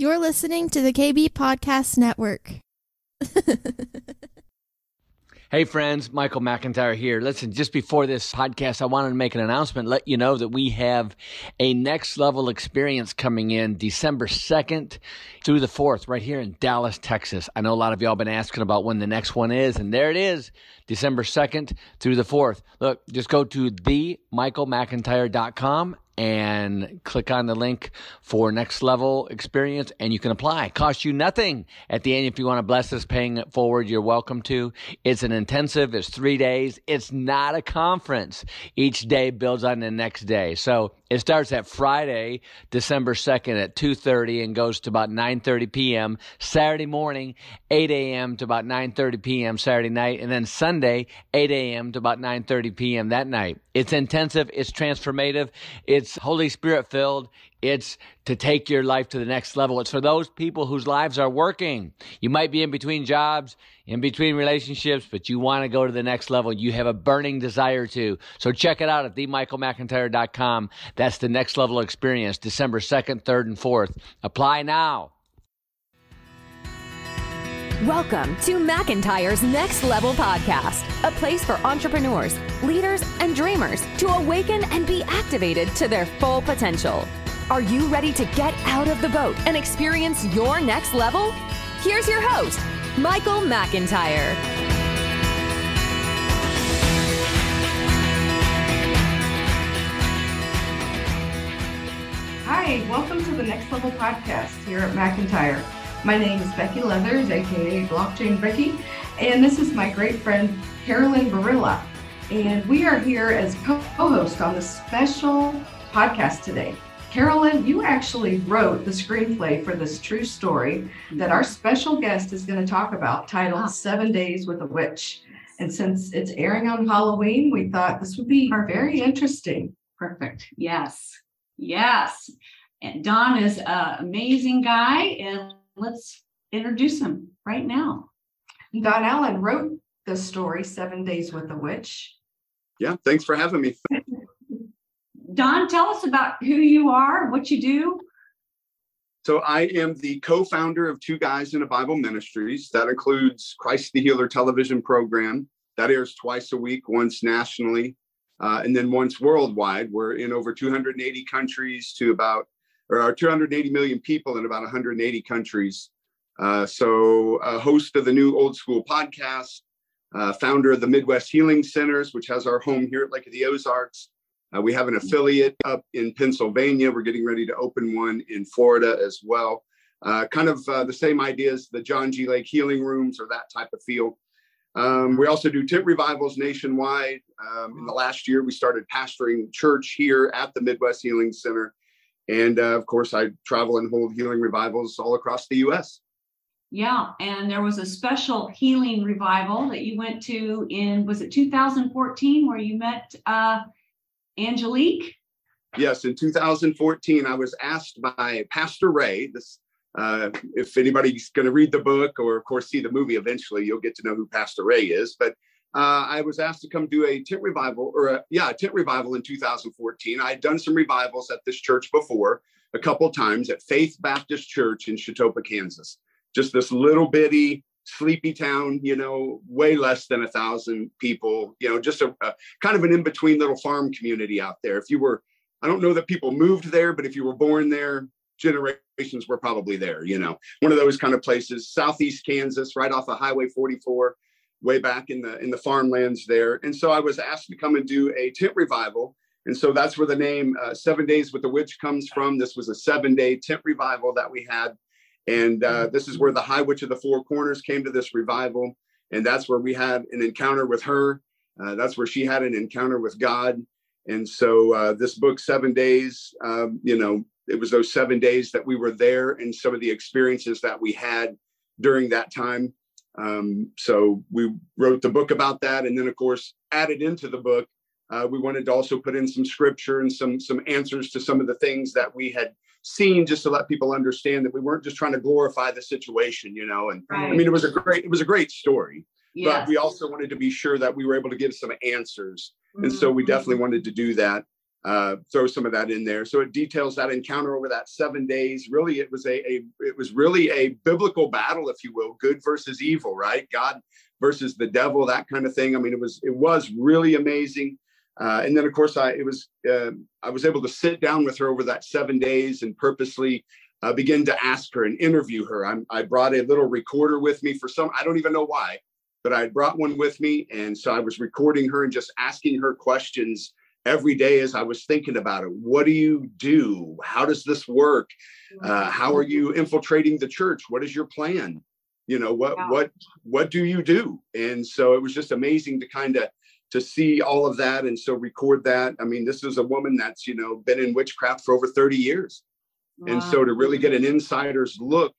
You're listening to the KB Podcast Network. Hey friends, Michael McIntyre here. Listen, just before this podcast, I wanted to make an announcement, let you know that we have a next level experience coming in December 2nd through the 4th right here in Dallas, Texas. I know a lot of y'all been asking about when the next one is, and there it is, December 2nd through the 4th. Look, just go to themichaelmcintyre.com and click on the link for next level experience and you can apply. It costs you nothing at the end. If you want to bless us paying it forward, you're welcome to. It's an intensive. It's three days. It's not a conference. Each day builds on the next day. So it starts at Friday, December 2nd at 2.30 and goes to about 9.30 p.m. Saturday morning, 8 a.m. to about 9.30 p.m. Saturday night. And then Sunday, 8 a.m. to about 9.30 p.m. that night. It's intensive. It's transformative. It's Holy Spirit filled. It's to take your life to the next level. It's for those people whose lives are working. You might be in between jobs, in between relationships, but you want to go to the next level. You have a burning desire to. So check it out at themichaelmcintyre.com. That's the next level experience, December 2nd, 3rd, and 4th. Apply now. Welcome to McIntyre's Next Level Podcast, a place for entrepreneurs, leaders, and dreamers to awaken and be activated to their full potential. Are you ready to get out of the boat and experience your next level? Here's your host, Michael McIntyre. Hi, welcome to the Next Level Podcast here at McIntyre. My name is Becky Leathers, aka Blockchain Becky, and this is my great friend Carolyn Barilla. And we are here as co host on the special podcast today. Carolyn, you actually wrote the screenplay for this true story that our special guest is going to talk about, titled ah. Seven Days with a Witch. And since it's airing on Halloween, we thought this would be very interesting. Perfect. Yes. Yes. And Don is an amazing guy, and let's introduce him right now. Don Allen wrote the story, Seven Days with a Witch. Yeah, thanks for having me. Don, tell us about who you are, what you do. So, I am the co founder of Two Guys in a Bible Ministries. That includes Christ the Healer television program that airs twice a week, once nationally, uh, and then once worldwide. We're in over 280 countries to about, or 280 million people in about 180 countries. Uh, so, a host of the new Old School podcast, uh, founder of the Midwest Healing Centers, which has our home here at Lake of the Ozarks. Uh, we have an affiliate up in Pennsylvania. We're getting ready to open one in Florida as well. Uh, kind of uh, the same ideas, the John G. Lake Healing Rooms or that type of feel. Um, we also do tent revivals nationwide. Um, in the last year, we started pastoring church here at the Midwest Healing Center. And uh, of course, I travel and hold healing revivals all across the US. Yeah, and there was a special healing revival that you went to in was it 2014 where you met uh, Angelique? Yes, in 2014, I was asked by Pastor Ray. This, uh, if anybody's going to read the book or, of course, see the movie eventually, you'll get to know who Pastor Ray is. But uh, I was asked to come do a tent revival, or a, yeah, a tent revival in 2014. I had done some revivals at this church before, a couple times at Faith Baptist Church in Chetopa, Kansas. Just this little bitty sleepy town, you know, way less than a thousand people, you know, just a, a kind of an in between little farm community out there. If you were, I don't know that people moved there, but if you were born there, generations were probably there, you know, one of those kind of places, southeast Kansas, right off of Highway 44, way back in the in the farmlands there. And so I was asked to come and do a tent revival. And so that's where the name uh, Seven Days with the Witch comes from. This was a seven day tent revival that we had and uh, this is where the High Witch of the Four Corners came to this revival. And that's where we had an encounter with her. Uh, that's where she had an encounter with God. And so uh, this book, Seven Days, um, you know, it was those seven days that we were there and some of the experiences that we had during that time. Um, so we wrote the book about that. And then, of course, added into the book, uh, we wanted to also put in some scripture and some some answers to some of the things that we had seen just to let people understand that we weren't just trying to glorify the situation, you know. And right. I mean, it was a great, it was a great story, yes. but we also wanted to be sure that we were able to give some answers. Mm-hmm. And so we mm-hmm. definitely wanted to do that. uh, throw some of that in there. So it details that encounter over that seven days. Really, it was a, a it was really a biblical battle, if you will, good versus evil, right? God versus the devil, that kind of thing. I mean, it was it was really amazing. Uh, and then, of course, I it was uh, I was able to sit down with her over that seven days and purposely uh, begin to ask her and interview her. I'm, I brought a little recorder with me for some I don't even know why, but I brought one with me, and so I was recording her and just asking her questions every day as I was thinking about it. What do you do? How does this work? Uh, how are you infiltrating the church? What is your plan? You know what Wow. what what do you do? And so it was just amazing to kind of to see all of that and so record that. I mean, this is a woman that's you know been in witchcraft for over 30 years. And so to really get an insider's look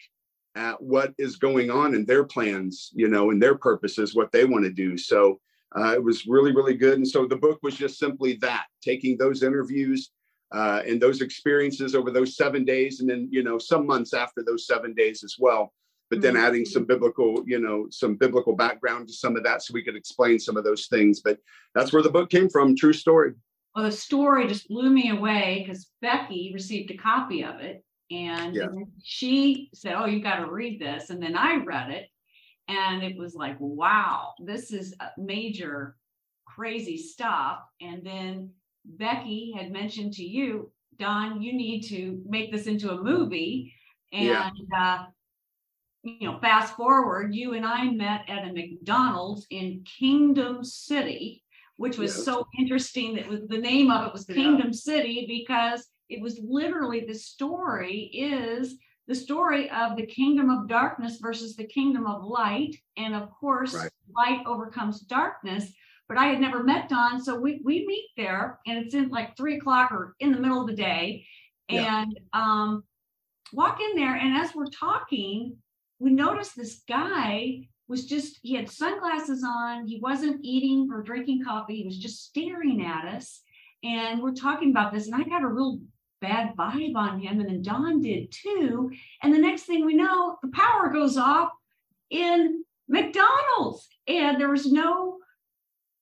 at what is going on in their plans, you know, and their purposes, what they want to do. So uh, it was really, really good. And so the book was just simply that, taking those interviews uh, and those experiences over those seven days, and then you know some months after those seven days as well. But then adding some biblical, you know, some biblical background to some of that, so we could explain some of those things. But that's where the book came from. True story. Well, the story just blew me away because Becky received a copy of it and Yeah. she said, Oh, you got to read this. And then I read it and it was like, wow, this is a major crazy stuff. And then Becky had mentioned to you, Don, you need to make this into a movie. And, Yeah. uh, you know, fast forward, you and I met at a McDonald's in Kingdom City, which was Yes. so interesting that was the name of it was Yeah. Kingdom City because it was literally the story is the story of the kingdom of darkness versus the kingdom of light. And of course, Right. light overcomes darkness. But I had never met Don, so we we meet there, and it's in like three o'clock or in the middle of the day, Yeah. and um, walk in there, and as we're talking, we noticed this guy was just he had sunglasses on, he wasn't eating or drinking coffee, he was just staring at us, and we're talking about this, and I got a real bad vibe on him, and then Don did too, and the next thing we know, the power goes off in McDonald's, and there was no.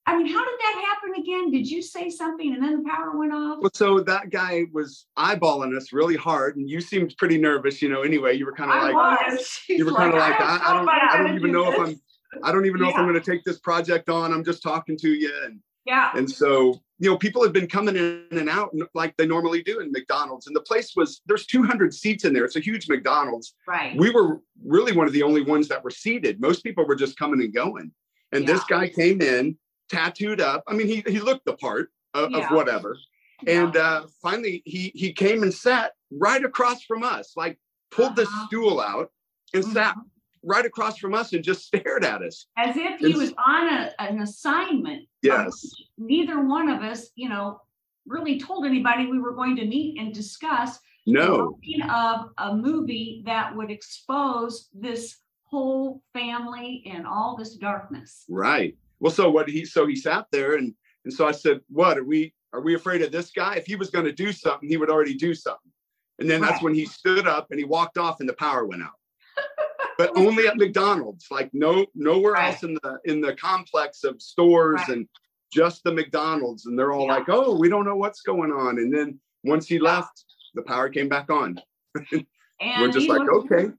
I mean, how did that happen again? Did you say something and then the power went off? Well, so that guy was eyeballing us really hard, and you seemed pretty nervous. You know, anyway, you were kind of like, you were kind of like, like, I I, don't I don't, if I I don't wanna even do know if. I'm, I don't even know if I'm going to take this project on. I'm just talking to you, and Yeah. and so you know, people had been coming in and out like they normally do in McDonald's, and the place was there's 200 seats in there. It's a huge McDonald's. Right. We were really one of the only ones that were seated. Most people were just coming and going, and this guy came in tattooed up. I mean, he he looked the part of, Yeah. of whatever. And uh, finally, he he came and sat right across from us, like pulled this Uh-huh. stool out and sat Mhm. right across from us and just stared at us. As if he and- was on a, an assignment. Yes, Neither one of us, you know, really told anybody we were going to meet and discuss no, of a movie that would expose this whole family and all this darkness. right. Well, so what he so he sat there and and so I said, "What are we? Are we afraid of this guy? If he was going to do something, he would already do something." And then that's when he stood up and he walked off and the power went out. but only at McDonald's, like no nowhere Right. else in the in the complex of stores Right. and just the McDonald's. And they're all Yeah. like, "Oh, we don't know what's going on." And then once he left, the power came back on. And We're just like, "Okay."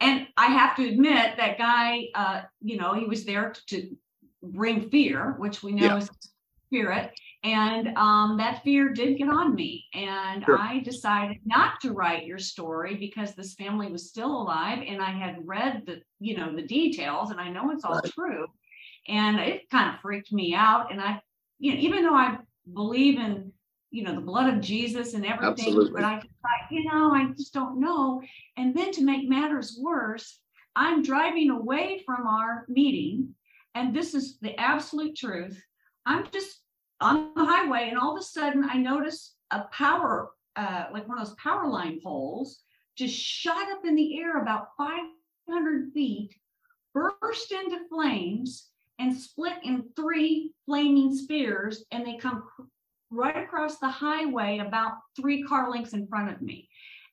And I have to admit that guy, uh, you know, he was there to bring fear, which we know Yeah. is spirit. And um, that fear did get on me. And Sure. I decided not to write your story because this family was still alive and I had read the, you know, the details and I know it's all Right. true. And it kind of freaked me out. And I, you know, even though I believe in, you know, the blood of Jesus and everything, Absolutely. but I just thought, you know, I just don't know. And then to make matters worse, I'm driving away from our meeting, and this is the absolute truth. I'm just on the highway, and all of a sudden, I notice a power, uh, like one of those power line poles, just shot up in the air about 500 feet, burst into flames, and split in three flaming spears, and they come right across the highway about three car lengths in front of me.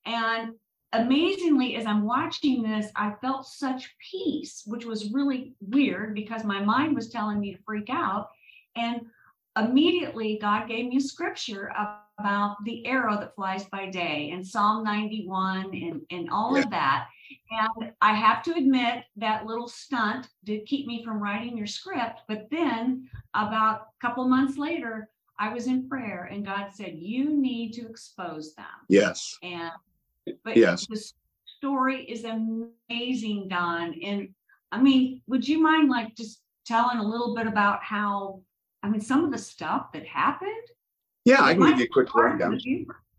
And amazingly, as I'm watching this, I felt such peace, which was really weird because my mind was telling me to freak out. And immediately, God gave me a scripture about the arrow that flies by day and Psalm 91 and, and all yeah. of that. And I have to admit that little stunt did keep me from writing your script. But then about a couple months later, I was in prayer and God said, You need to expose them. Yes. And but yes. the story is amazing, Don. And I mean, would you mind like just telling a little bit about how I mean some of the stuff that happened? Yeah, I can give you a quick rundown.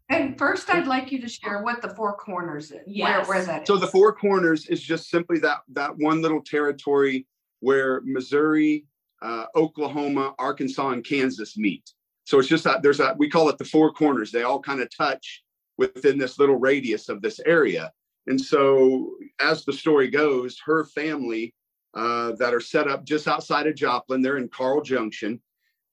And first, I'd like you to share what the Four Corners is. Yes. Where, where that so is. the Four Corners is just simply that that one little territory where Missouri, uh, Oklahoma, Arkansas, and Kansas meet. So it's just that there's a we call it the Four Corners. They all kind of touch within this little radius of this area. And so, as the story goes, her family uh, that are set up just outside of Joplin, they're in Carl Junction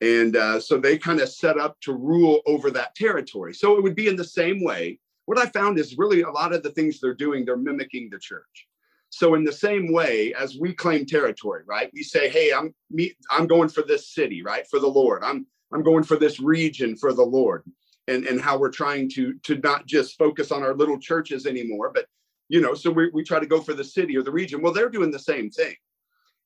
and uh, so they kind of set up to rule over that territory. So it would be in the same way. What I found is really a lot of the things they're doing, they're mimicking the church. So in the same way as we claim territory, right? We say, "Hey, I'm me, I'm going for this city, right? For the Lord. I'm I'm going for this region for the Lord." And and how we're trying to to not just focus on our little churches anymore, but you know, so we we try to go for the city or the region. Well, they're doing the same thing.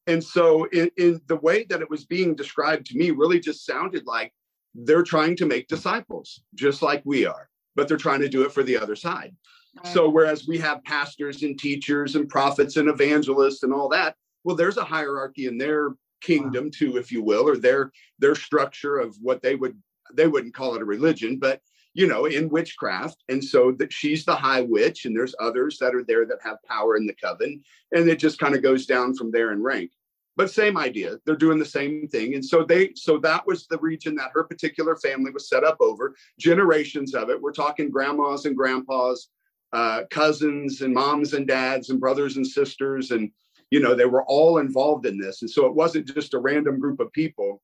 And so, in, in the way that it was being described to me, really just sounded like they're trying to make disciples, just like we are, but they're trying to do it for the other side. Right. So, whereas we have pastors and teachers and prophets and evangelists and all that, well, there's a hierarchy in their kingdom too, if you will, or their their structure of what they would they wouldn't call it a religion, but you know, in witchcraft. And so that she's the high witch, and there's others that are there that have power in the coven. And it just kind of goes down from there in rank. But same idea. They're doing the same thing. And so they so that was the region that her particular family was set up over, generations of it. We're talking grandmas and grandpas, uh, cousins and moms and dads and brothers and sisters. And you know, they were all involved in this. And so it wasn't just a random group of people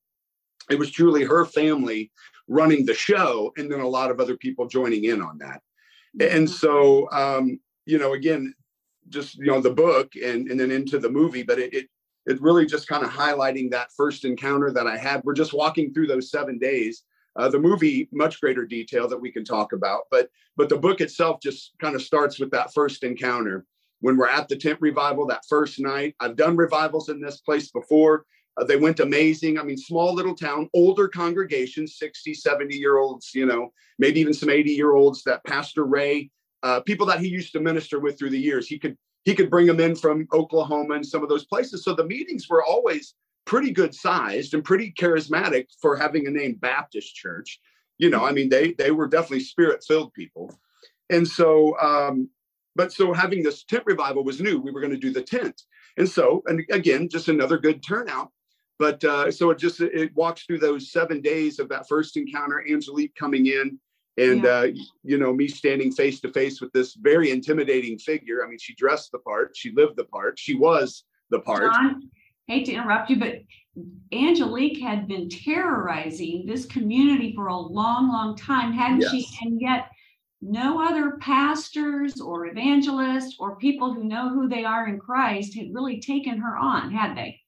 it was truly her family running the show and then a lot of other people joining in on that. And mm-hmm. so um, you know again just you know the book and and then into the movie but it it, it really just kind of highlighting that first encounter that i had. We're just walking through those seven days. Uh, the movie much greater detail that we can talk about but but the book itself just kind of starts with that first encounter. When we're at the tent revival that first night i've done revivals in this place before uh, they went amazing. I mean, small little town, older congregation, 60, 70 year olds, you know, maybe even some 80 year olds that Pastor Ray, uh, people that he used to minister with through the years, he could he could bring them in from Oklahoma and some of those places. So the meetings were always pretty good sized and pretty charismatic for having a name Baptist Church. You know, I mean, they they were definitely spirit filled people. And so, um, but so having this tent revival was new. We were going to do the tent. And so, and again, just another good turnout. But uh, so it just it walks through those seven days of that first encounter. Angelique coming in, and yeah. uh, you know me standing face to face with this very intimidating figure. I mean, she dressed the part, she lived the part, she was the part. John, hate to interrupt you, but Angelique had been terrorizing this community for a long, long time, hadn't yes. she? And yet, no other pastors or evangelists or people who know who they are in Christ had really taken her on, had they?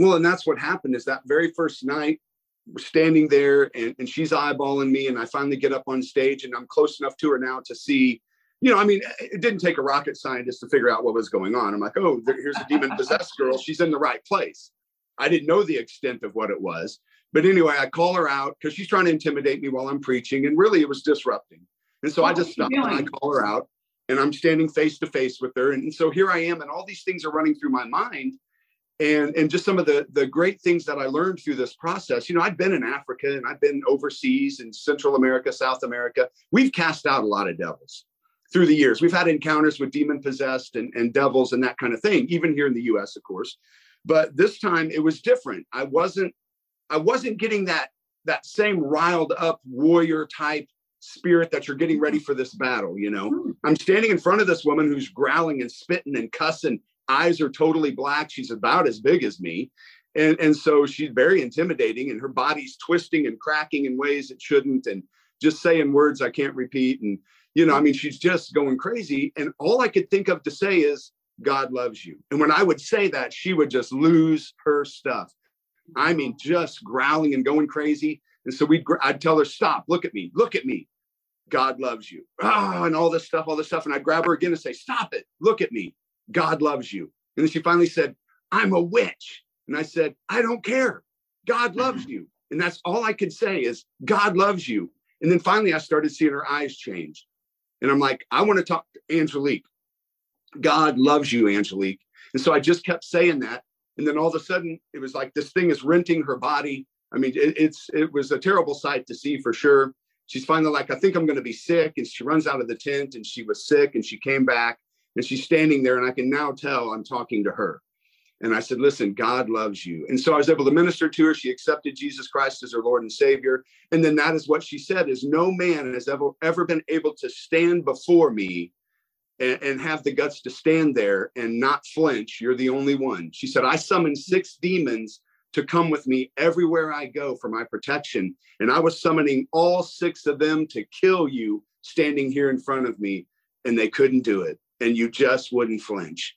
Well, and that's what happened is that very first night, we're standing there and, and she's eyeballing me. And I finally get up on stage and I'm close enough to her now to see, you know, I mean, it didn't take a rocket scientist to figure out what was going on. I'm like, oh, here's a demon possessed girl. She's in the right place. I didn't know the extent of what it was. But anyway, I call her out because she's trying to intimidate me while I'm preaching. And really, it was disrupting. And so I just stop and I call her out and I'm standing face to face with her. And so here I am, and all these things are running through my mind and and just some of the the great things that I learned through this process. You know, I've been in Africa and I've been overseas in Central America, South America. We've cast out a lot of devils through the years. We've had encounters with demon possessed and, and devils and that kind of thing, even here in the US, of course. But this time it was different. I wasn't I wasn't getting that that same riled up warrior type spirit that you're getting ready for this battle you know hmm. i'm standing in front of this woman who's growling and spitting and cussing eyes are totally black. She's about as big as me. And, and so she's very intimidating and her body's twisting and cracking in ways it shouldn't and just saying words I can't repeat. And, you know, I mean, she's just going crazy. And all I could think of to say is, God loves you. And when I would say that, she would just lose her stuff. I mean, just growling and going crazy. And so we'd, I'd tell her, stop, look at me, look at me. God loves you. Ah, and all this stuff, all this stuff. And I'd grab her again and say, Stop it. Look at me. God loves you. And then she finally said, I'm a witch. And I said, I don't care. God loves you. And that's all I could say is, God loves you. And then finally, I started seeing her eyes change. And I'm like, I want to talk to Angelique. God loves you, Angelique. And so I just kept saying that. And then all of a sudden, it was like this thing is renting her body. I mean, it, it's it was a terrible sight to see for sure. She's finally like, I think I'm going to be sick. And she runs out of the tent and she was sick and she came back and she's standing there. And I can now tell I'm talking to her. And I said, Listen, God loves you. And so I was able to minister to her. She accepted Jesus Christ as her Lord and Savior. And then that is what she said is no man has ever ever been able to stand before me and, and have the guts to stand there and not flinch. You're the only one. She said, I summoned six demons to come with me everywhere I go for my protection. And I was summoning all six of them to kill you standing here in front of me, and they couldn't do it. And you just wouldn't flinch.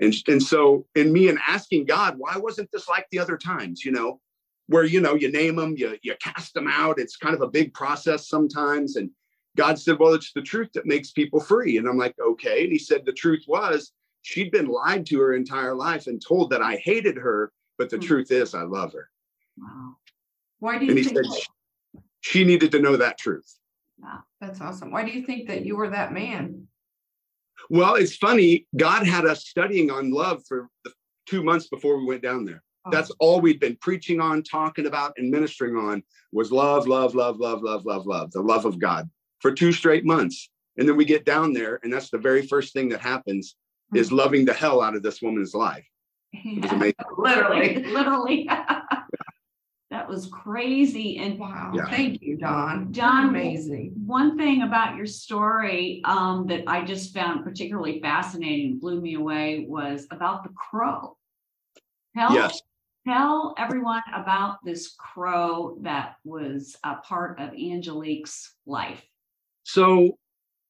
And, and so, in me and asking God, why wasn't this like the other times, you know, where, you know, you name them, you, you cast them out. It's kind of a big process sometimes. And God said, well, it's the truth that makes people free. And I'm like, okay. And he said, the truth was she'd been lied to her entire life and told that I hated her but the mm-hmm. truth is, I love her. Wow. Why do you and think said she needed to know that truth? Wow, that's awesome. Why do you think that you were that man? Well, it's funny. God had us studying on love for the two months before we went down there. Oh. That's all we'd been preaching on, talking about, and ministering on was love, love, love, love, love, love, love, the love of God for two straight months. And then we get down there, and that's the very first thing that happens mm-hmm. is loving the hell out of this woman's life. It was amazing. literally, literally. that was crazy. And wow, yeah. thank you, Don. John, amazing. One thing about your story um, that I just found particularly fascinating, blew me away, was about the crow. Tell, yes. tell everyone about this crow that was a part of Angelique's life. So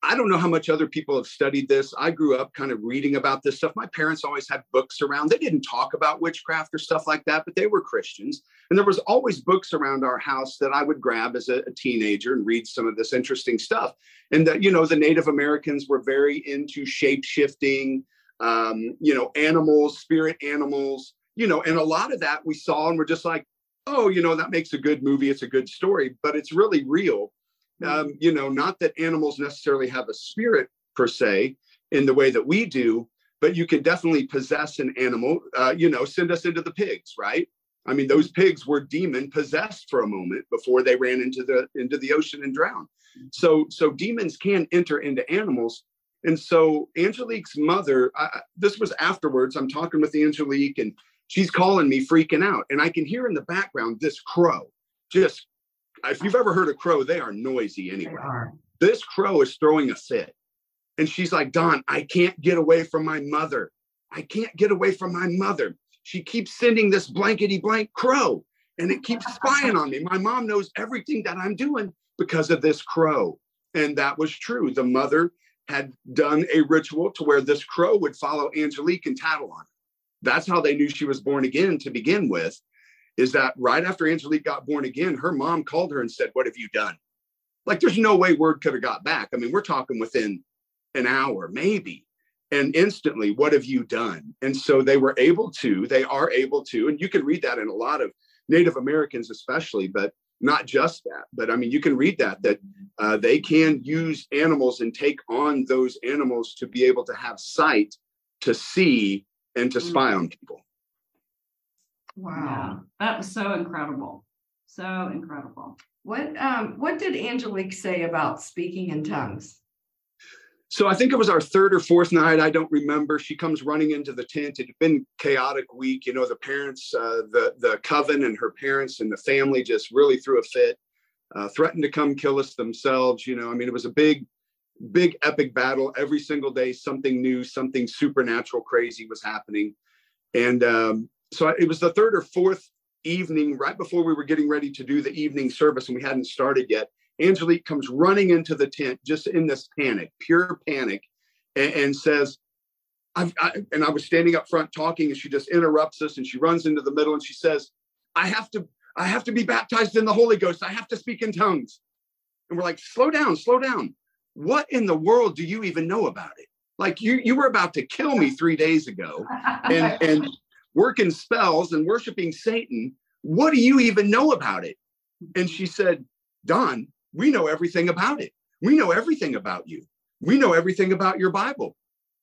I don't know how much other people have studied this. I grew up kind of reading about this stuff. My parents always had books around. They didn't talk about witchcraft or stuff like that, but they were Christians. And there was always books around our house that I would grab as a, a teenager and read some of this interesting stuff. And that, you know, the Native Americans were very into shape shifting, um, you know, animals, spirit animals, you know, and a lot of that we saw and we're just like, oh, you know, that makes a good movie. It's a good story, but it's really real um, you know, not that animals necessarily have a spirit per se in the way that we do, but you can definitely possess an animal. Uh, you know, send us into the pigs, right? I mean, those pigs were demon possessed for a moment before they ran into the into the ocean and drowned. So, so demons can enter into animals. And so Angelique's mother, I, this was afterwards. I'm talking with Angelique, and she's calling me, freaking out, and I can hear in the background this crow just if you've ever heard a crow, they are noisy anyway. Are. This crow is throwing a fit. And she's like, Don, I can't get away from my mother. I can't get away from my mother. She keeps sending this blankety blank crow and it keeps spying on me. My mom knows everything that I'm doing because of this crow. And that was true. The mother had done a ritual to where this crow would follow Angelique and tattle on her. That's how they knew she was born again to begin with is that right after Angelique got born again, her mom called her and said, What have you done? Like, there's no way word could have got back. I mean, we're talking within an hour, maybe. And instantly, what have you done? And so they were able to, they are able to, and you can read that in a lot of Native Americans, especially, but not just that. But I mean, you can read that, that uh, they can use animals and take on those animals to be able to have sight, to see, and to spy mm. on people. Wow. Yeah, that was so incredible. So incredible. What um what did Angelique say about speaking in tongues? So I think it was our third or fourth night. I don't remember. She comes running into the tent. It had been chaotic week. You know, the parents, uh, the the coven and her parents and the family just really threw a fit, uh, threatened to come kill us themselves. You know, I mean, it was a big, big epic battle. Every single day, something new, something supernatural, crazy was happening. And um, so it was the third or fourth evening, right before we were getting ready to do the evening service and we hadn't started yet. Angelique comes running into the tent just in this panic, pure panic, and, and says, I've, I, and I was standing up front talking, and she just interrupts us, and she runs into the middle, and she says, "I have to, I have to be baptized in the Holy Ghost. I have to speak in tongues." And we're like, slow down, slow down. What in the world do you even know about it? Like you, you were about to kill me three days ago and, and working spells and worshiping Satan. What do you even know about it? And she said, Don, we know everything about it. We know everything about you. We know everything about your Bible.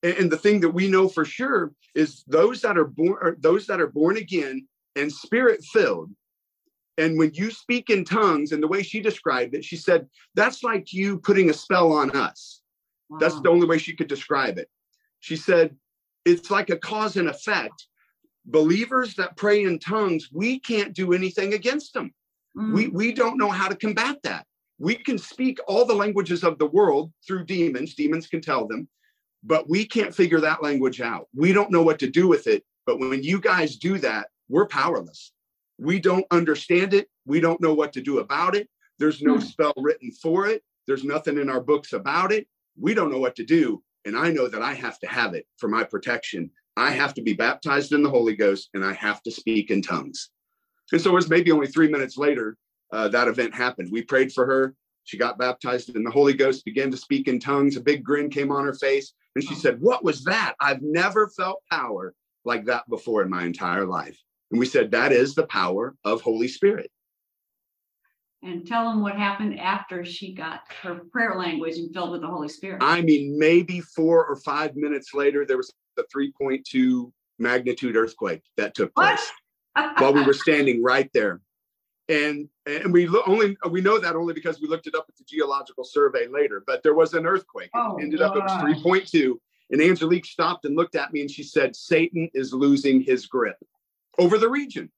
And, and the thing that we know for sure is those that are born, those that are born again and spirit filled. And when you speak in tongues, and the way she described it, she said, that's like you putting a spell on us. Wow. That's the only way she could describe it. She said, it's like a cause and effect. Believers that pray in tongues, we can't do anything against them. Mm. We, we don't know how to combat that. We can speak all the languages of the world through demons, demons can tell them, but we can't figure that language out. We don't know what to do with it. But when you guys do that, we're powerless. We don't understand it. We don't know what to do about it. There's no hmm. spell written for it. There's nothing in our books about it. We don't know what to do. And I know that I have to have it for my protection. I have to be baptized in the Holy Ghost and I have to speak in tongues. And so it was maybe only three minutes later uh, that event happened. We prayed for her. She got baptized in the Holy Ghost, began to speak in tongues. A big grin came on her face. And she said, What was that? I've never felt power like that before in my entire life. And we said, That is the power of Holy Spirit. And tell them what happened after she got her prayer language and filled with the Holy Spirit. I mean, maybe four or five minutes later, there was a 3.2 magnitude earthquake that took place while we were standing right there. And and we lo- only we know that only because we looked it up at the geological survey later. But there was an earthquake. Oh, it ended up it was 3.2. And Angelique stopped and looked at me and she said, Satan is losing his grip over the region.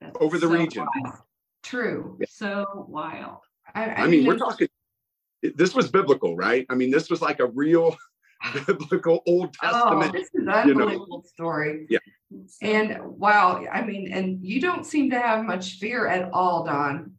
That's over the so region. Wild. True. Yeah. So wild. I, I, I mean, we're talking this was biblical, right? I mean, this was like a real biblical Old oh, Testament. Oh, this is an unbelievable you know. story. Yeah. And wow, I mean, and you don't seem to have much fear at all, Don.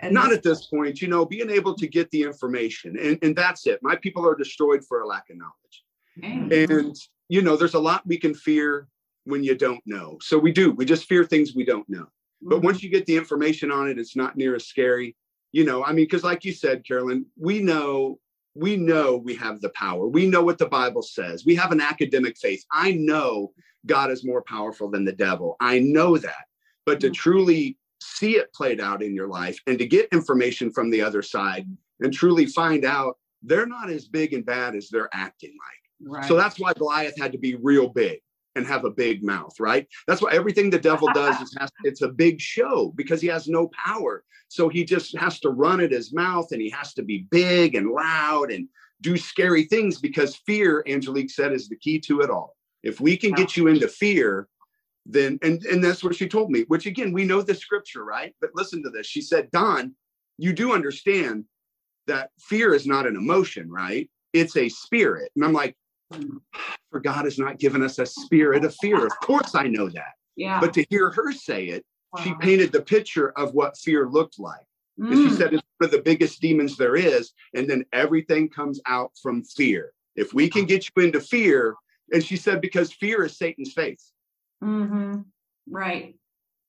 And not this- at this point, you know, being able to get the information, and, and that's it. My people are destroyed for a lack of knowledge. Mm. And, you know, there's a lot we can fear when you don't know. So we do, we just fear things we don't know. Mm. But once you get the information on it, it's not near as scary. You know, I mean, because like you said, Carolyn, we know we know we have the power. We know what the Bible says. We have an academic faith. I know God is more powerful than the devil. I know that. But to mm. truly see it played out in your life and to get information from the other side and truly find out they're not as big and bad as they're acting like. Right. So that's why Goliath had to be real big and have a big mouth, right? That's why everything the devil does is has, it's a big show because he has no power. So he just has to run at his mouth and he has to be big and loud and do scary things because fear, Angelique said, is the key to it all. If we can get you into fear, then and and that's what she told me. Which again, we know the scripture, right? But listen to this. She said, Don, you do understand that fear is not an emotion, right? It's a spirit. And I'm like, for God has not given us a spirit of fear. Of course, I know that. Yeah. But to hear her say it, wow. she painted the picture of what fear looked like. Mm. And she mm. said it's one of the biggest demons there is. And then everything comes out from fear. If we can get you into fear, and she said, because fear is Satan's faith. Mm-hmm. Right.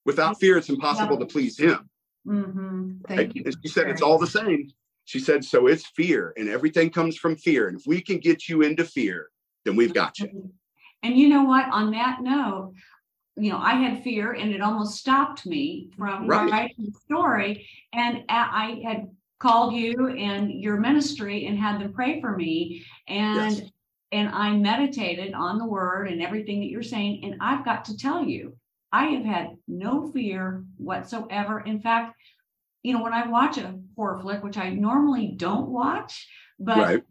Without fear, it's impossible yeah. to please him. Mm-hmm. Thank right? you. And she said, it's all the same. She said, so it's fear, and everything comes from fear. And if we can get you into fear, then we've got you. And you know what? On that note, you know, I had fear and it almost stopped me from right. writing the story. And I had called you and your ministry and had them pray for me. And yes. and I meditated on the word and everything that you're saying. And I've got to tell you, I have had no fear whatsoever. In fact, you know, when I watch a horror flick, which I normally don't watch, but right.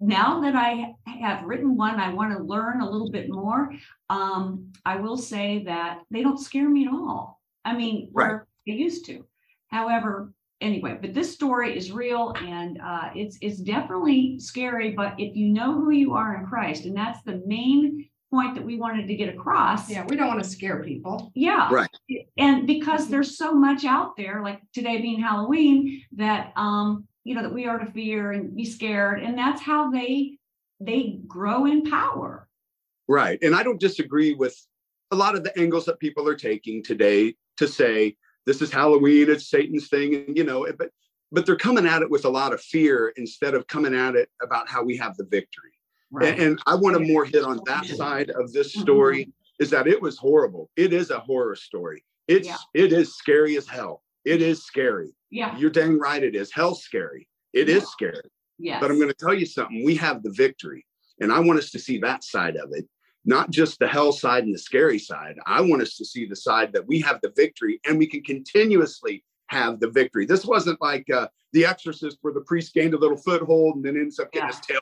now that I have written one, I want to learn a little bit more. Um, I will say that they don't scare me at all. I mean, right. they used to. However, anyway, but this story is real and uh, it's it's definitely scary. But if you know who you are in Christ, and that's the main point that we wanted to get across. Yeah, we don't want to scare people. Yeah. Right. And because there's so much out there, like today being Halloween, that um, you know, that we are to fear and be scared. And that's how they they grow in power. Right. And I don't disagree with a lot of the angles that people are taking today to say this is Halloween, it's Satan's thing, and you know, but but they're coming at it with a lot of fear instead of coming at it about how we have the victory. Right. And, and I want to more hit on that side of this story is that it was horrible. It is a horror story. It's Yeah. it is scary as hell. It is scary. Yeah. You're dang right. It is hell scary. It is scary. Yes. But I'm going to tell you something. We have the victory, and I want us to see that side of it, not just the hell side and the scary side. I want us to see the side that we have the victory, and we can continuously have the victory. This wasn't like uh, The Exorcist, where the priest gained a little foothold and then ends up getting Yeah. his tail.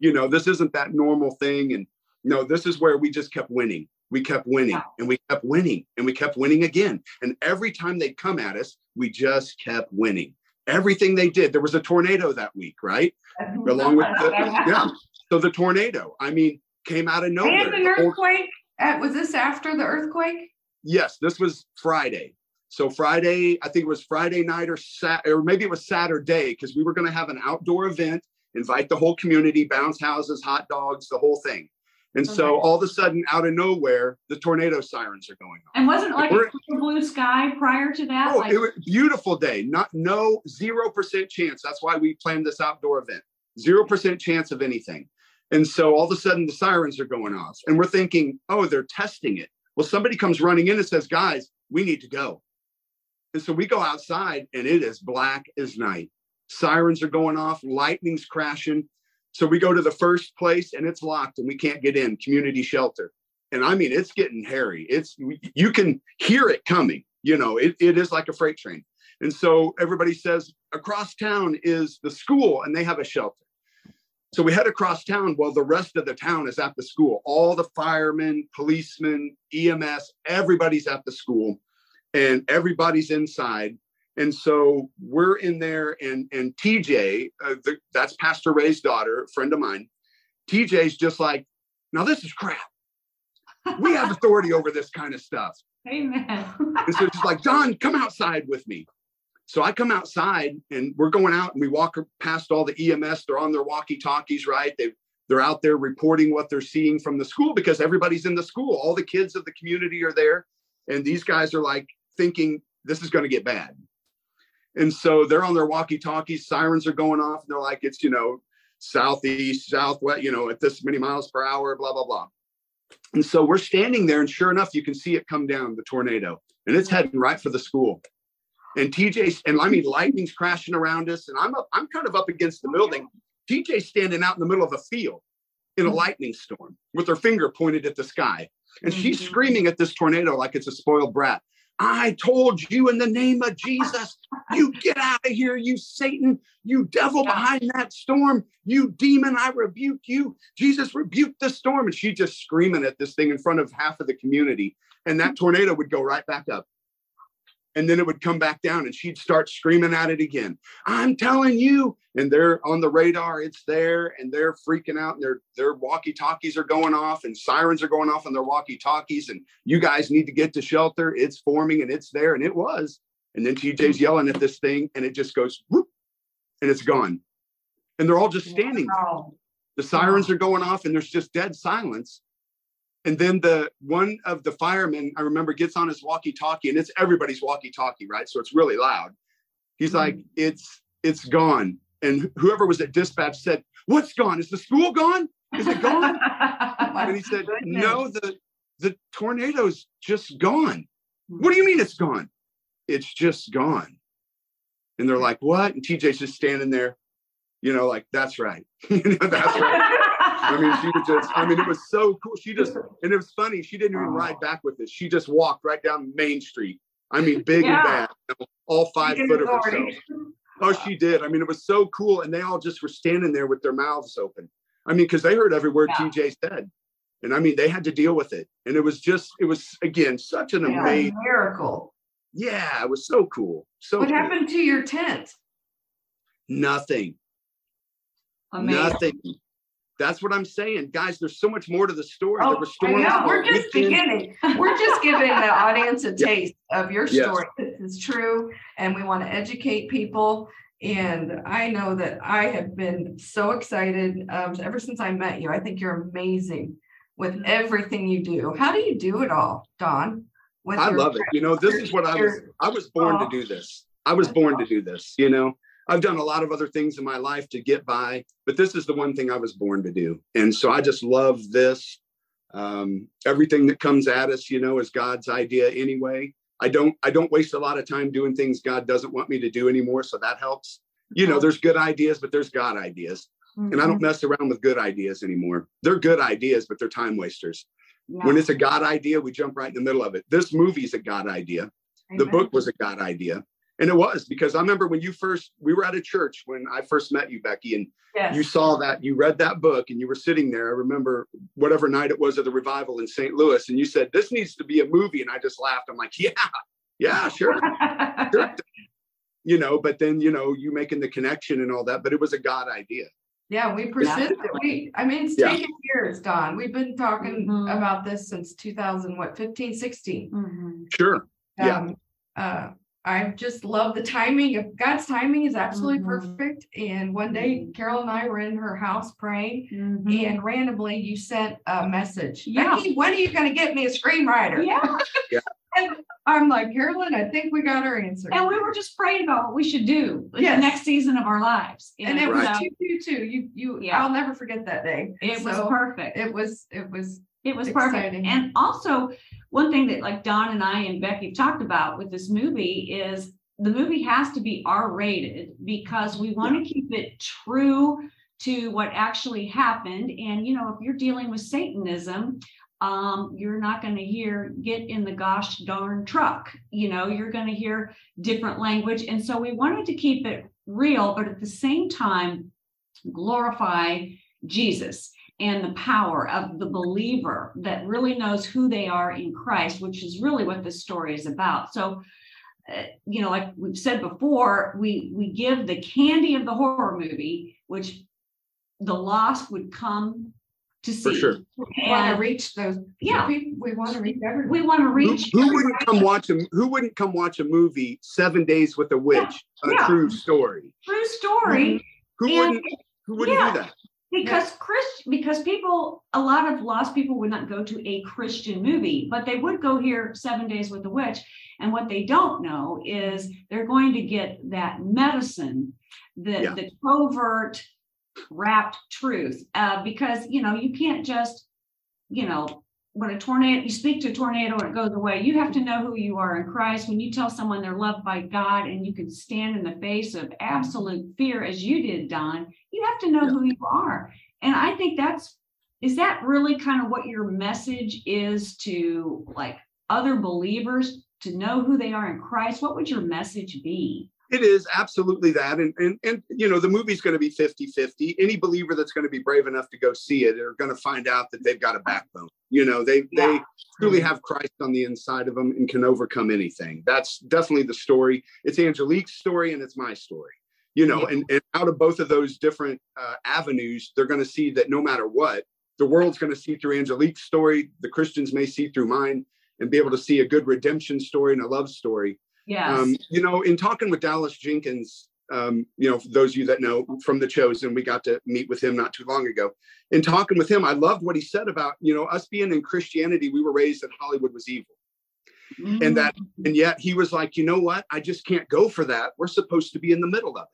You know, this isn't that normal thing, and no, this is where we just kept winning. We kept winning, and we kept winning, and we kept winning again. And every time they'd come at us, we just kept winning. Everything they did. There was a tornado that week, right? along with the yeah. So the tornado, I mean, came out of nowhere. And an earthquake? Uh, was this after the earthquake? yes, this was Friday. So Friday, I think it was Friday night or Sat, or maybe it was Saturday, because we were going to have an outdoor event, invite the whole community, bounce houses, hot dogs, the whole thing. And so all of a sudden, out of nowhere, the tornado sirens are going on. And wasn't like a We're- blue sky prior to that? Oh, Like- it was a beautiful day. Not no zero percent chance. That's why we planned this outdoor event. Zero percent chance of anything. And so all of a sudden the sirens are going off, and we're thinking, oh, they're testing it. Well, somebody comes running in and says, guys, we need to go. And so we go outside, and it is black as night. Sirens are going off, lightning's crashing. So we go to the first place, and it's locked, and we can't get in. Community shelter and I mean, it's getting hairy. It's you can hear it coming. You know, it, it is like a freight train. And so everybody says across town is the school, and they have a shelter. So we head across town. Well, the rest of the town is at the school. All the firemen, policemen, EMS, everybody's at the school, and everybody's inside. And so we're in there, and and TJ, uh, the, that's Pastor Ray's daughter, a friend of mine. TJ's just like, now this is crap we have authority over this kind of stuff. Amen. And so she's like, John, come outside with me. So I come outside and we're going out and we walk past all the EMS. They're on their walkie talkies, right? They, they're out there reporting what they're seeing from the school because everybody's in the school. All the kids of the community are there. And these guys are like thinking this is going to get bad. And so they're on their walkie talkies, sirens are going off. And they're like, it's, you know, southeast, southwest, you know, at this many miles per hour, blah, blah, blah. And so we're standing there, and sure enough, you can see it come down the tornado, and it's heading right for the school. And TJ, and I mean, lightning's crashing around us, and I'm up, I'm kind of up against the building. TJ's standing out in the middle of a field in a lightning storm with her finger pointed at the sky, and she's Mhm. screaming at this tornado like it's a spoiled brat. I told you in the name of Jesus, you get out of here, you Satan, you devil behind that storm, you demon, I rebuke you. Jesus rebuked the storm. And she just screaming at this thing in front of half of the community. And that tornado would go right back up. And then it would come back down and she'd start screaming at it again. I'm telling you. And they're on the radar, it's there, and they're freaking out, and their their walkie-talkies are going off, and sirens are going off on their walkie-talkies, and you guys need to get to shelter. It's forming and it's there, and it was. And then TJ's yelling at this thing, and it just goes whoop, and it's gone. And they're all just standing. Wow. The sirens are going off, and there's just dead silence. And then the one of the firemen, I remember, gets on his walkie-talkie, and it's everybody's walkie-talkie, right? So it's really loud. He's like, mm-hmm. "It's it's gone." And whoever was at dispatch said, "What's gone? Is the school gone? Is it gone?" and he said, "No, the the tornado's just gone." Hmm. What do you mean it's gone? It's just gone. And they're like, "What?" And TJ's just standing there, you know, like, "That's right." you know, that's right. I mean, she was just, I mean, it was so cool. She just, and it was funny. She didn't even ride oh. back with us. She just walked right down Main Street. I mean, big Yeah. and bad, you know, all five foot of herself. Oh, she did. I mean, it was so cool. And they all just were standing there with their mouths open. I mean, because they heard every word Yeah. TJ said. And I mean, they had to deal with it. And it was just, it was, again, such an Yeah, amazing, miracle. yeah, it was so cool. So What cool. happened to your tent? Nothing. Amazing. Nothing. That's what I'm saying. Guys, there's so much more to the story. Oh, I know. We're just weekend. beginning. We're just giving the audience a Yeah. taste of your Yes. story. This is true, and we want to educate people. And I know that I have been so excited um, ever since I met you. I think you're amazing with everything you do. How do you do it all, Don? I love it. You know, this is what I was. I was born to do this. I was born to do this. You know, I've done a lot of other things in my life to get by, but this is the one thing I was born to do. And so I just love this. Um, everything that comes at us, you know, is God's idea anyway. I don't I don't waste a lot of time doing things God doesn't want me to do anymore. So that helps. You know, there's good ideas, but there's God ideas. Mm-hmm. And I don't mess around with good ideas anymore. They're good ideas, but they're time wasters. Yeah. When it's a God idea, we jump right in the middle of it. This movie's a God idea. Amen. The book was a God idea. And it was because I remember when you first, we were at a church when I first met you, Becky, and yes. you saw that, you read that book and you were sitting there. I remember whatever night it was of the revival in St. Louis, and you said, This needs to be a movie. And I just laughed. I'm like, Yeah, yeah, sure. sure. You know, but then, you know, you making the connection and all that, but it was a God idea. Yeah, we persisted. We, I mean, it's yeah. taken years, Don. We've been talking mm-hmm. about this since 2000, what, 15, 16. Mm-hmm. Sure. Um, yeah. Uh, I just love the timing of God's timing is absolutely mm-hmm. perfect. And one day, mm-hmm. Carol and I were in her house praying, mm-hmm. and randomly you sent a message. Yeah. Becky, when are you going to get me a screenwriter? Yeah. yeah. And I'm like, Carolyn, I think we got our answer. And we were just praying about what we should do yes. the next season of our lives. And, and it right. was two two two. You you yeah. I'll never forget that day. It so was perfect. It was it was it was exciting. perfect. And also one thing that like Don and I and Becky talked about with this movie is the movie has to be R rated because we want yeah. to keep it true to what actually happened. And you know, if you're dealing with Satanism, um, you're not going to hear get in the gosh darn truck. You know, you're going to hear different language. And so we wanted to keep it real, but at the same time, glorify Jesus and the power of the believer that really knows who they are in Christ, which is really what this story is about. So, uh, you know, like we've said before, we we give the candy of the horror movie, which the lost would come to see. For sure. We want to reach those. Yeah, we, we want to reach everyone. We want to reach. Who, who wouldn't come watch a Who wouldn't come watch a movie Seven Days with a Witch, yeah. a yeah. true story? True story. Who, who wouldn't? Who wouldn't yeah. do that? Because Chris because people a lot of lost people would not go to a Christian movie, but they would go here seven days with the witch. And what they don't know is they're going to get that medicine, the yeah. the covert wrapped truth. Uh, because you know, you can't just, you know, when a tornado, you speak to a tornado and it goes away, you have to know who you are in Christ. When you tell someone they're loved by God and you can stand in the face of absolute fear, as you did, Don, you have to know who you are. And I think that's, is that really kind of what your message is to like other believers to know who they are in Christ? What would your message be? It is absolutely that. And, and, and you know, the movie's going to be 50 50. Any believer that's going to be brave enough to go see it are going to find out that they've got a backbone. You know, they, yeah. they truly have Christ on the inside of them and can overcome anything. That's definitely the story. It's Angelique's story and it's my story. You know, yeah. and, and out of both of those different uh, avenues, they're going to see that no matter what, the world's going to see through Angelique's story. The Christians may see through mine and be able to see a good redemption story and a love story Yes. Um, you know, in talking with Dallas Jenkins, um, you know, those of you that know from the chosen, we got to meet with him not too long ago. In talking with him, I loved what he said about, you know, us being in Christianity, we were raised that Hollywood was evil. Mm-hmm. And that, mm. and yet he was like, you know what? I just can't go for that. We're supposed to be in the middle of it.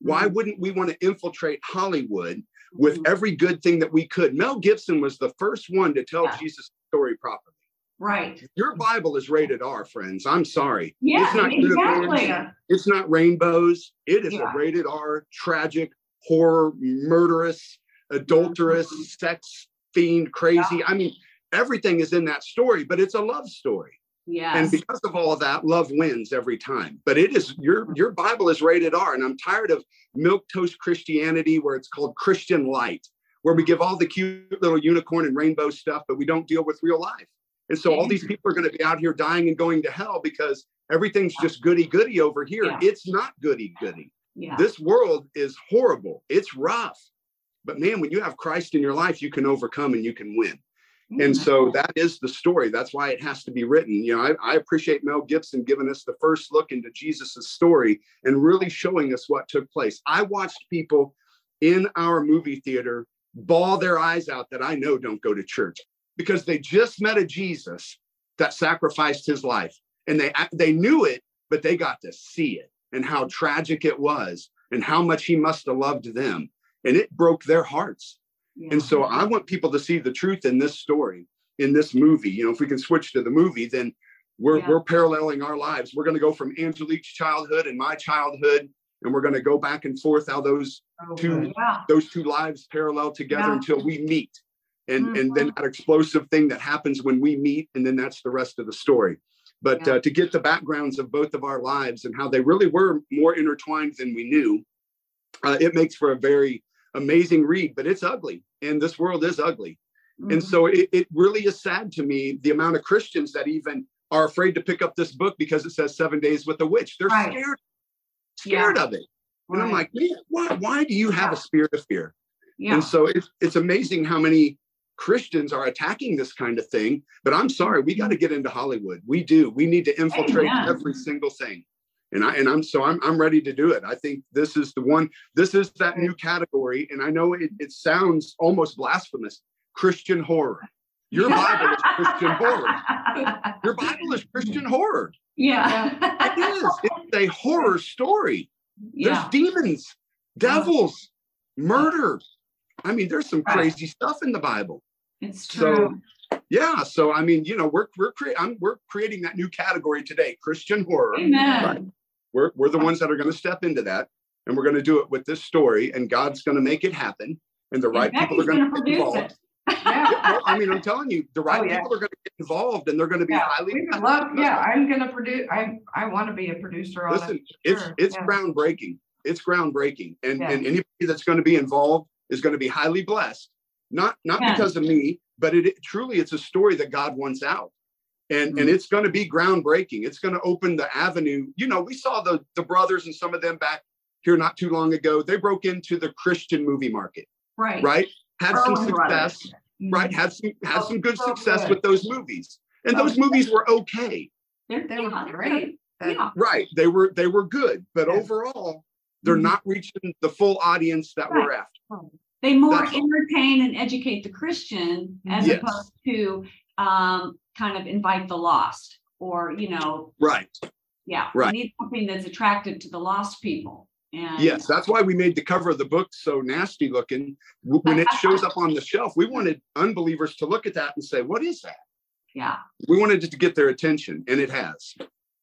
Why mm-hmm. wouldn't we want to infiltrate Hollywood with mm-hmm. every good thing that we could? Mel Gibson was the first one to tell yeah. Jesus' story properly. Right. Your Bible is rated R, friends. I'm sorry. Yeah, it's not exactly. It's not rainbows. It is yeah. a rated R, tragic, horror, murderous, adulterous, mm-hmm. sex fiend, crazy. Yeah. I mean, everything is in that story, but it's a love story. Yeah. And because of all of that, love wins every time. But it is your your Bible is rated R, and I'm tired of milk toast Christianity where it's called Christian light, where we give all the cute little unicorn and rainbow stuff, but we don't deal with real life. And so all these people are going to be out here dying and going to hell because everything's just goody goody over here. Yeah. It's not goody goody. Yeah. This world is horrible. It's rough. But man, when you have Christ in your life, you can overcome and you can win. Mm, and so that is the story. That's why it has to be written. You know, I, I appreciate Mel Gibson giving us the first look into Jesus's story and really showing us what took place. I watched people in our movie theater bawl their eyes out that I know don't go to church because they just met a Jesus that sacrificed his life and they they knew it but they got to see it and how tragic it was and how much he must have loved them. And it broke their hearts. Yeah. And so I want people to see the truth in this story, in this movie. You know, if we can switch to the movie, then we're Yeah. we're paralleling our lives. We're going to go from Angelique's childhood and my childhood, and we're going to go back and forth how those Oh, two yeah. those two lives parallel together until we meet. And and then that explosive thing that happens when we meet, and then that's the rest of the story. But Yeah. uh, to get the backgrounds of both of our lives and how they really were more intertwined than we knew, uh, it makes for a very amazing read. But it's ugly, and this world is ugly. Mhm. And so it, it really is sad to me the amount of Christians that even are afraid to pick up this book because it says seven days with the witch. They're Right. scared, scared of it. And I'm like, man, why, why do you have a spirit of fear? yeah. And so it's it's amazing how many Christians are attacking this kind of thing. But I'm sorry, we got to get into Hollywood. We do. We need to infiltrate Amen. every single thing. And I and I'm so I'm I'm ready to do it. I think this is the one. This is that new category. And I know it, it sounds almost blasphemous. Christian horror. Your Bible is Christian horror. Your Bible is Christian horror. yeah. It is. It's a horror story. Yeah. There's demons, devils, murder. I mean, there's some Right. crazy stuff in the Bible. It's So, true. Yeah. So I mean, you know, we're we're creating I'm we're creating that new category today, Christian horror. Amen. Right. We're we're the ones that are going to step into that, and we're going to do it with this story, and God's going to make it happen, and the right people are going to get involved. Yeah, well, I mean, I'm telling you, the right Oh, yeah. people are going to get involved, and they're going to be Yeah, highly. we would love, yeah, I'm gonna produce, I, I want to be a producer on Listen, it's Sure, it's groundbreaking. It's groundbreaking, and and anybody that's going to be involved is going to be highly blessed. Not not Yeah. because of me, but it, it truly it's a story that God wants out, and Mm-hmm. and it's going to be groundbreaking. It's going to open the avenue. You know, we saw the the brothers and some of them back here not too long ago. They broke into the Christian movie market, Right. right? Had some Early brothers. success, right? Had some had Oh, some good so success good. with those movies, and Oh, those movies were okay. They're, They were yeah, great. Yeah. Right. They were they were good, but Yeah. overall, they're Mhm. not reaching the full audience that we're Right. after. They more That's all. entertain and educate the Christian as Yes. opposed to um, kind of invite the lost or, you know, Right. yeah. we Right. need something that's attractive to the lost people. And Yes, that's why we made the cover of the book so nasty looking. When it shows up on the shelf, we wanted unbelievers to look at that and say, "What is that?" yeah. We wanted it to get their attention, and it has.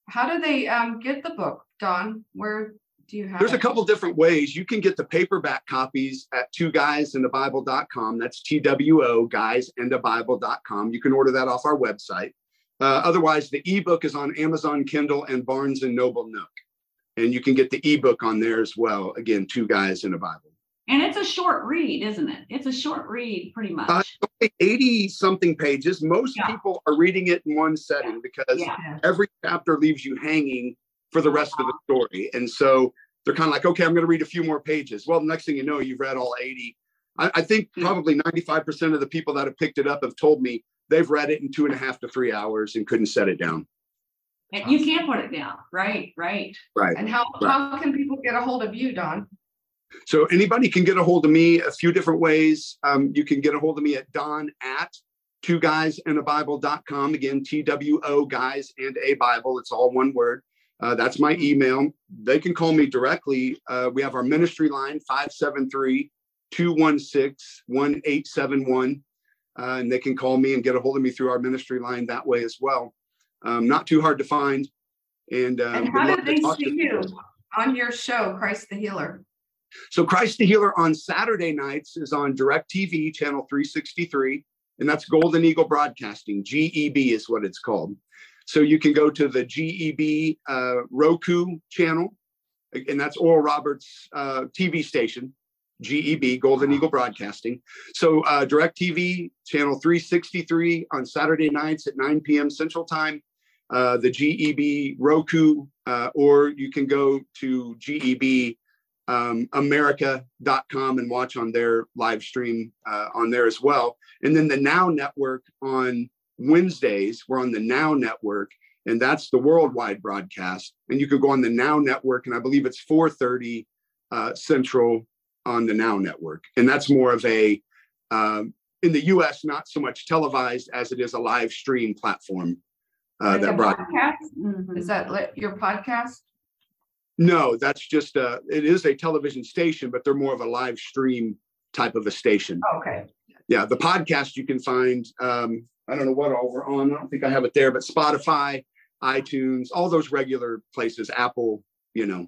How do they, um, get the book, Don? Where do you have? There's a couple different ways. You can get the paperback copies at two guys in the Bible.com. That's T W O guys and the Bible.com. You can order that off our website. Uh, otherwise, the ebook is on Amazon Kindle and Barnes and Noble Nook. And you can get the ebook on there as well. Again, two guys in a Bible. And it's a short read, isn't it? It's a short read, pretty much. Uh, 80 something pages. Most Yeah. people are reading it in one setting because yeah. every chapter leaves you hanging for the rest of the story. And so they're kind of like, okay, I'm going to read a few more pages. Well, the next thing you know, you've read all 80. I, I think Hmm. probably 95% of the people that have picked it up have told me they've read it in two and a half to three hours and couldn't set it down. And you can't put it down. Right. Right. Right. And how, how can people get a hold of you, Don? So anybody can get a hold of me a few different ways. Um, you can get a hold of me at don at two guys and a bible.com. Again, T W O guys and a Bible. It's all one word. Uh, that's my email. They can call me directly. Uh, we have our ministry line 573 216 1871. Uh, and they can call me and get a hold of me through our ministry line that way as well. Um, not too hard to find. And, uh, And how do they see you on your show, Christ the Healer? So Christ the Healer on Saturday nights is on DirecTV, channel 363, and that's Golden Eagle Broadcasting. GEB is what it's called. So you can go to the GEB uh, Roku channel, and that's Oral Roberts' uh, TV station, GEB Golden Eagle Broadcasting. So uh, DirecTV channel 363 on Saturday nights at 9 p.m. Central Time. Uh, the GEB Roku, uh, or you can go to GEB um, america.com and watch on their live stream uh, on there as well. And then the Now Network on Wednesdays, we're on the Now Network, and that's the worldwide broadcast. And you could go on the Now Network, and I believe it's 4:30 uh, Central on the Now Network, and that's more of a um, in the U.S. not so much televised as it is a live stream platform uh, Like a that broadcast podcast? Mhm. Is that your podcast? No, that's just a. It is a television station, but they're more of a live stream type of a station. Okay. Yeah, the podcast you can find. Um, I don't know what all we're on. I don't think I have it there, but Spotify, iTunes, all those regular places. Apple, you know,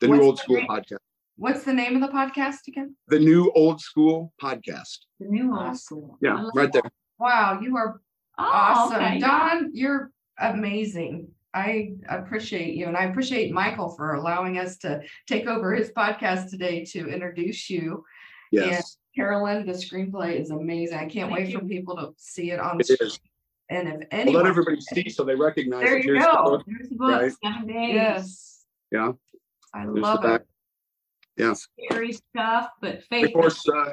the What's new old the school name? podcast. What's the name of the podcast again? The new old school podcast. The new old school. Yeah, love right there. Wow, you are Oh, awesome. okay. Don, you're amazing. I appreciate you and I appreciate Michael for allowing us to take over his podcast today to introduce you. Yes, Carolyn, the screenplay is amazing. I can't Thank wait for people to see it on it screen. is. And if Well, let everybody see so they recognize There it. you Here's the go. book. There's the book, Right. seven days. Yes. Yeah, I there's the love it. Yeah, Scary stuff, but of course, uh,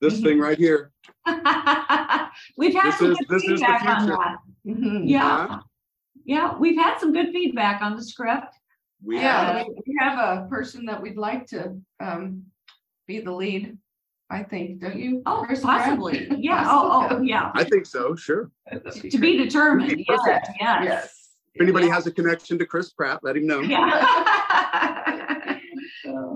this thing right here. We've had This some is- good this is the feedback on future. that. Mhm. Yeah. Yeah, we've had some good feedback on the script. We Yeah, have. we we have a person that we'd like to um be the lead, I think, don't you? Oh, Chris Pratt? possibly. Yeah. Oh, oh, yeah. I think so. Sure. To be determined. Be Yes, yes. Yes. If anybody has a connection to Chris Pratt, let him know. Yeah.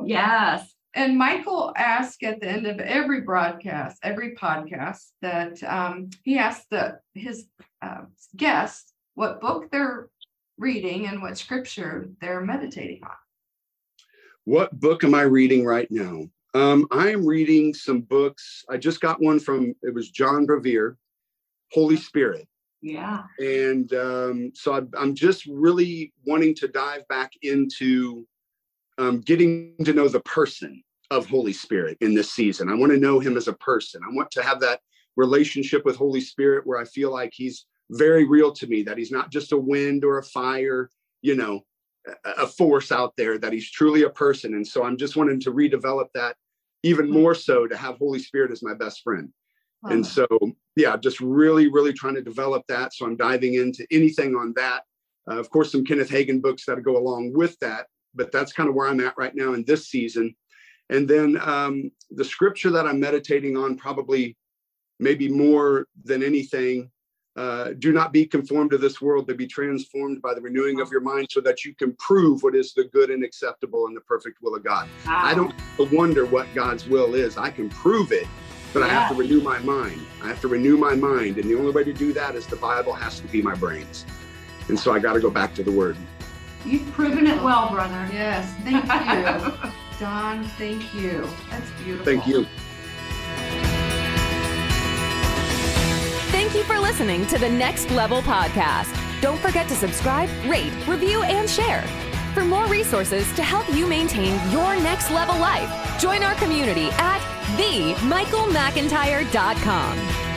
Yes. And Michael asked at the end of every broadcast, every podcast, that um, he asked the his uh, guests what book they're reading and what scripture they're meditating on. What book am I reading right now? Um, I am reading some books. I just got one from it was John Bevere, Holy Spirit, Yeah. and um, so I, I'm just really wanting to dive back into um, getting to know the person of Holy Spirit in this season. I want to know him as a person. I want to have that relationship with Holy Spirit where I feel like he's very real to me. That he's not just a wind or a fire, you know, a force out there that he's truly a person and so i'm just wanting to redevelop that even more so to have holy spirit as my best friend. And so yeah just really really trying to develop that. So i'm diving into anything on that. Uh, of course some kenneth Hagin books that go along with that but that's kind of where i'm at right now in this season. And then um, the scripture that i'm meditating on probably maybe more than anything uh, do not be conformed to this world, but be transformed by the renewing of your mind so that you can prove what is the good and acceptable and the perfect will of God. I don't wonder what God's will is. I can prove it, but I have to renew my mind. I have to renew my mind. And the only way to do that is the Bible has to be my brains. And so I got to go back to the word. You've proven it well, brother. Yes, thank you, Don. Thank you. That's beautiful. Thank you. You for listening to the Next Level Podcast. Don't forget to subscribe, rate, review, and share. For more resources to help you maintain your next level life, join our community at themichaelmcintyre.com.